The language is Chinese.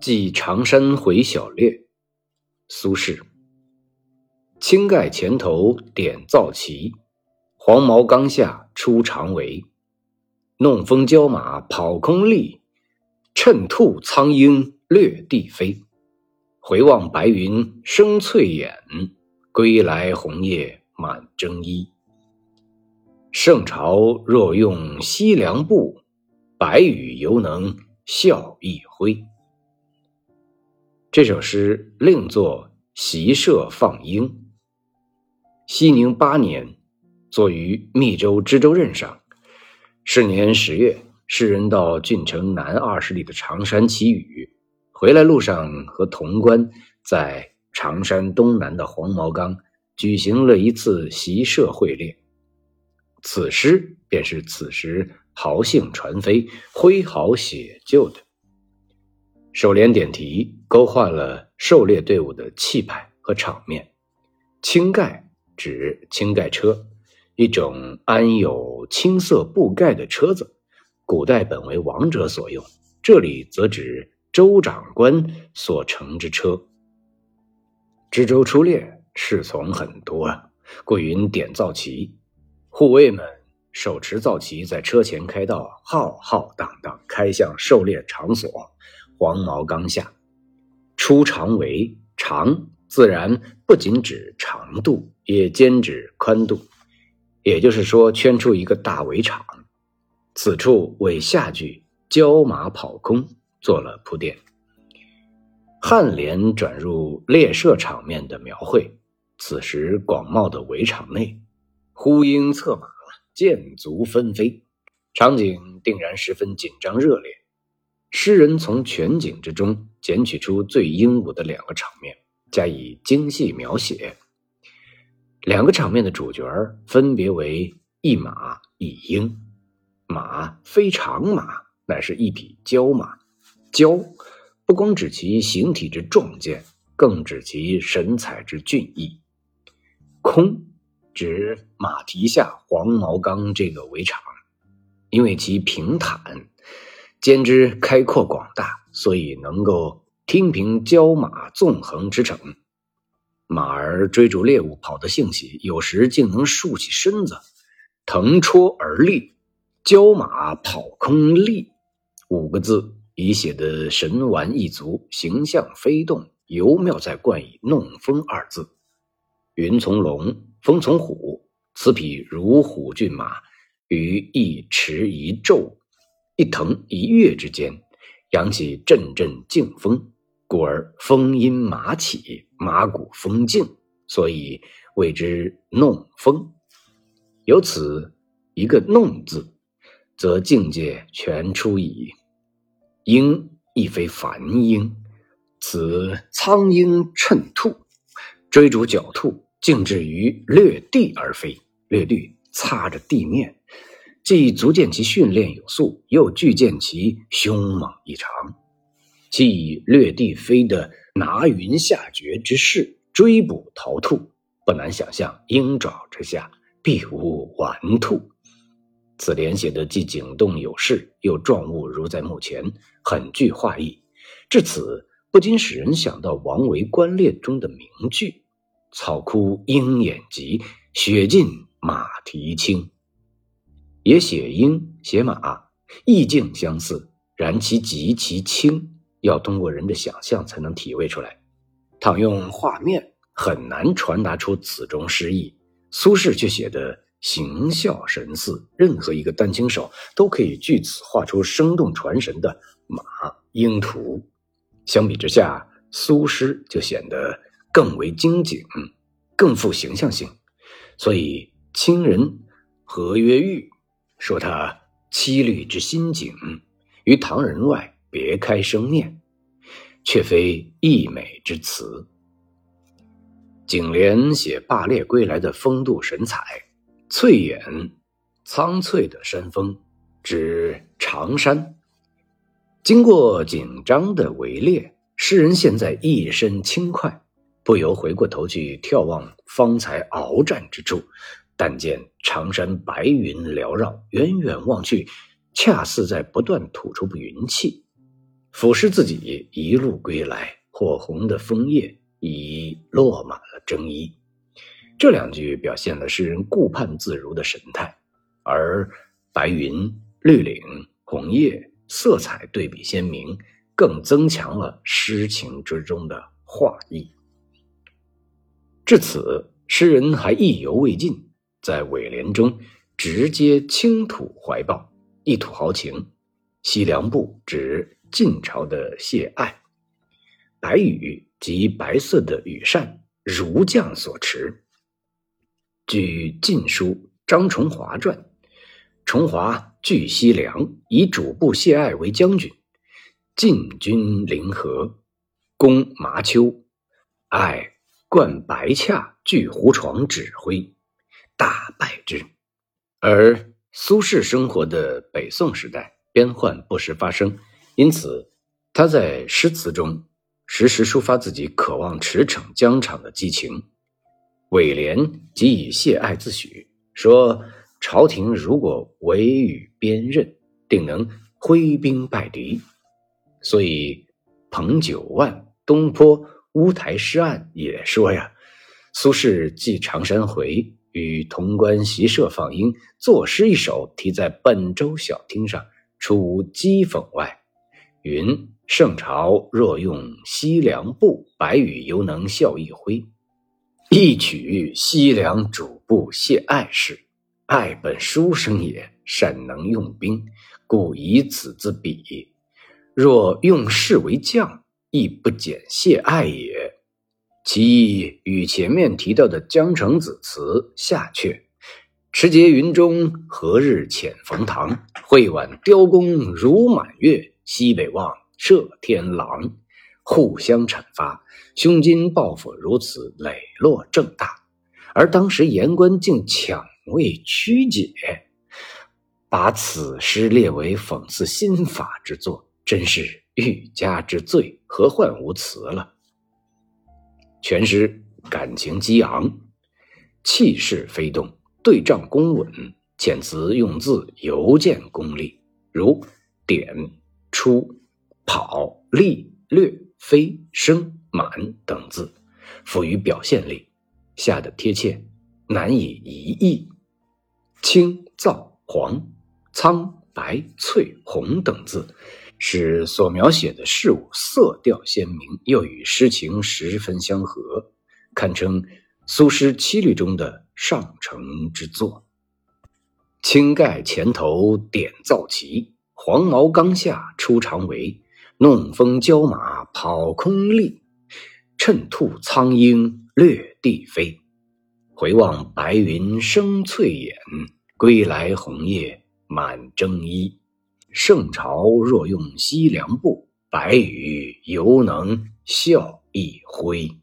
寄长山回小略，苏轼。青盖前头点皂旗，黄毛冈下出长围。弄风骄马跑空立，趁兔苍鹰掠地飞。回望白云生翠眼，归来红叶满征衣。圣朝若用西凉布，白羽犹能笑一挥。这首诗另作《习射放鹰》。熙宁八年，作于密州知州任上。是年十月，诗人到郡城南二十里的长山祈雨，回来路上和潼关在长山东南的黄毛冈举行了一次习射会猎。此诗便是此时豪兴传飞、挥毫写就的。首联点题，勾画了狩猎队伍的气派和场面。青盖指青盖车，一种安有青色布盖的车子，古代本为王者所用，这里则指州长官所乘之车。知州出猎，侍从很多，故云点造旗，护卫们手持皂旗在车前开道，浩浩荡荡开向狩猎场所。黄毛冈下，出长围，长自然不仅指长度，也兼指宽度。也就是说，圈出一个大围场。此处为下句“骄马跑空”做了铺垫。颔联转入猎射场面的描绘。此时广袤的围场内，呼鹰策马，箭足纷飞，场景定然十分紧张热烈。诗人从全景之中捡取出最英武的两个场面，加以精细描写。两个场面的主角分别为一马一鹰。马非常马，乃是一匹骄马。骄不光指其形体之壮健，更指其神采之俊逸。空指马蹄下黄毛冈这个围场，因为其平坦。兼之开阔广大，所以能够听凭骄马纵横驰骋。马儿追逐猎物跑得兴起，有时竟能竖起身子，腾戳而立。骄马跑空立五个字，已写得神完意足，形象飞动，尤妙在冠以弄风二字。云从龙，风从虎，此匹如虎骏马，于一驰一骤。一腾一跃之间，扬起阵阵劲风，故而风因马起，马骨风静，所以谓之弄风。由此一个“弄”字，则境界全出矣。鹰亦非凡鹰，此苍鹰趁兔，追逐狡兔，竟至于掠地而飞，掠地擦着地面。既足见其训练有素，又具见其凶猛异常。其以掠地飞的拿云下绝之势，追捕逃兔，不难想象鹰爪之下必无顽兔。此联写的既景动有势，又状物如在目前，很具画意。至此，不禁使人想到王维观猎中的名句：“草枯鹰眼疾，雪尽马蹄轻。”也写鹰写马，意境相似，然其极其轻，要通过人的想象才能体味出来。倘用画面，很难传达出此中诗意。苏轼却写得形象神似，任何一个丹青手都可以据此画出生动传神的马鹰图。相比之下，苏诗就显得更为精景，更富形象性。所以清人何曰玉。说他七律之心景，于唐人外别开生面，却非溢美之词。景联写罢猎归来的风度神采，翠眼苍翠的山峰，指长山。经过紧张的围猎，诗人现在一身轻快，不由回过头去眺望方才鏖战之处。但见长山白云缭绕，远远望去，恰似在不断吐出云气。俯视自己一路归来，火红的枫叶已落满了征衣。这两句表现了诗人顾盼自如的神态，而白云、绿岭、红叶色彩对比鲜明，更增强了诗情之中的画意。至此，诗人还意犹未尽，在尾联中直接倾吐怀抱，一吐豪情。西凉部指晋朝的谢爱，白羽即白色的羽扇，如将所持。据《晋书·张崇华传》，崇华据西凉，以主簿谢爱为将军，进军临河，攻麻丘，爱冠白洽据胡床指挥，大败之。而苏轼生活的北宋时代。边患不时发生，因此他在诗词中时时抒发自己渴望驰骋疆场的激情。尾联即以谢爱自诩，说朝廷如果委与边任，定能挥兵败敌。所以彭九万东坡乌台诗案也说呀，苏轼寄常山回，与潼关习社访英，作诗一首，题在本州小厅上。出讥讽外，云圣朝若用西凉布，白羽犹能效一挥。一曲西凉主簿谢爱事，爱本书生也，善能用兵，故以此自比。若用士为将，亦不减谢爱也。其意与前面提到的江城子词下阙。持节云中，何日遣冯唐？会挽雕弓如满月，西北望，射天狼。互相阐发，胸襟抱负如此磊落正大，而当时言官竟抢位曲解，把此诗列为讽刺新法之作，真是欲加之罪，何患无辞了？全诗感情激昂，气势飞动。对仗工稳，遣词用字尤见功力，如点、出、跑、立、略、飞、升、满等字，富于表现力，下的贴切，难以移意。青、皂、黄、苍、白、翠、红等字，使所描写的事物色调鲜明，又与诗情十分相合，堪称苏诗七律中的。上乘之作，青盖前头点皂旗，黄毛冈下出长围。弄风骄马跑空立，趁兔苍鹰掠地飞。回望白云生翠眼，归来红叶满征衣。圣朝若用西凉布，白羽犹能效一挥。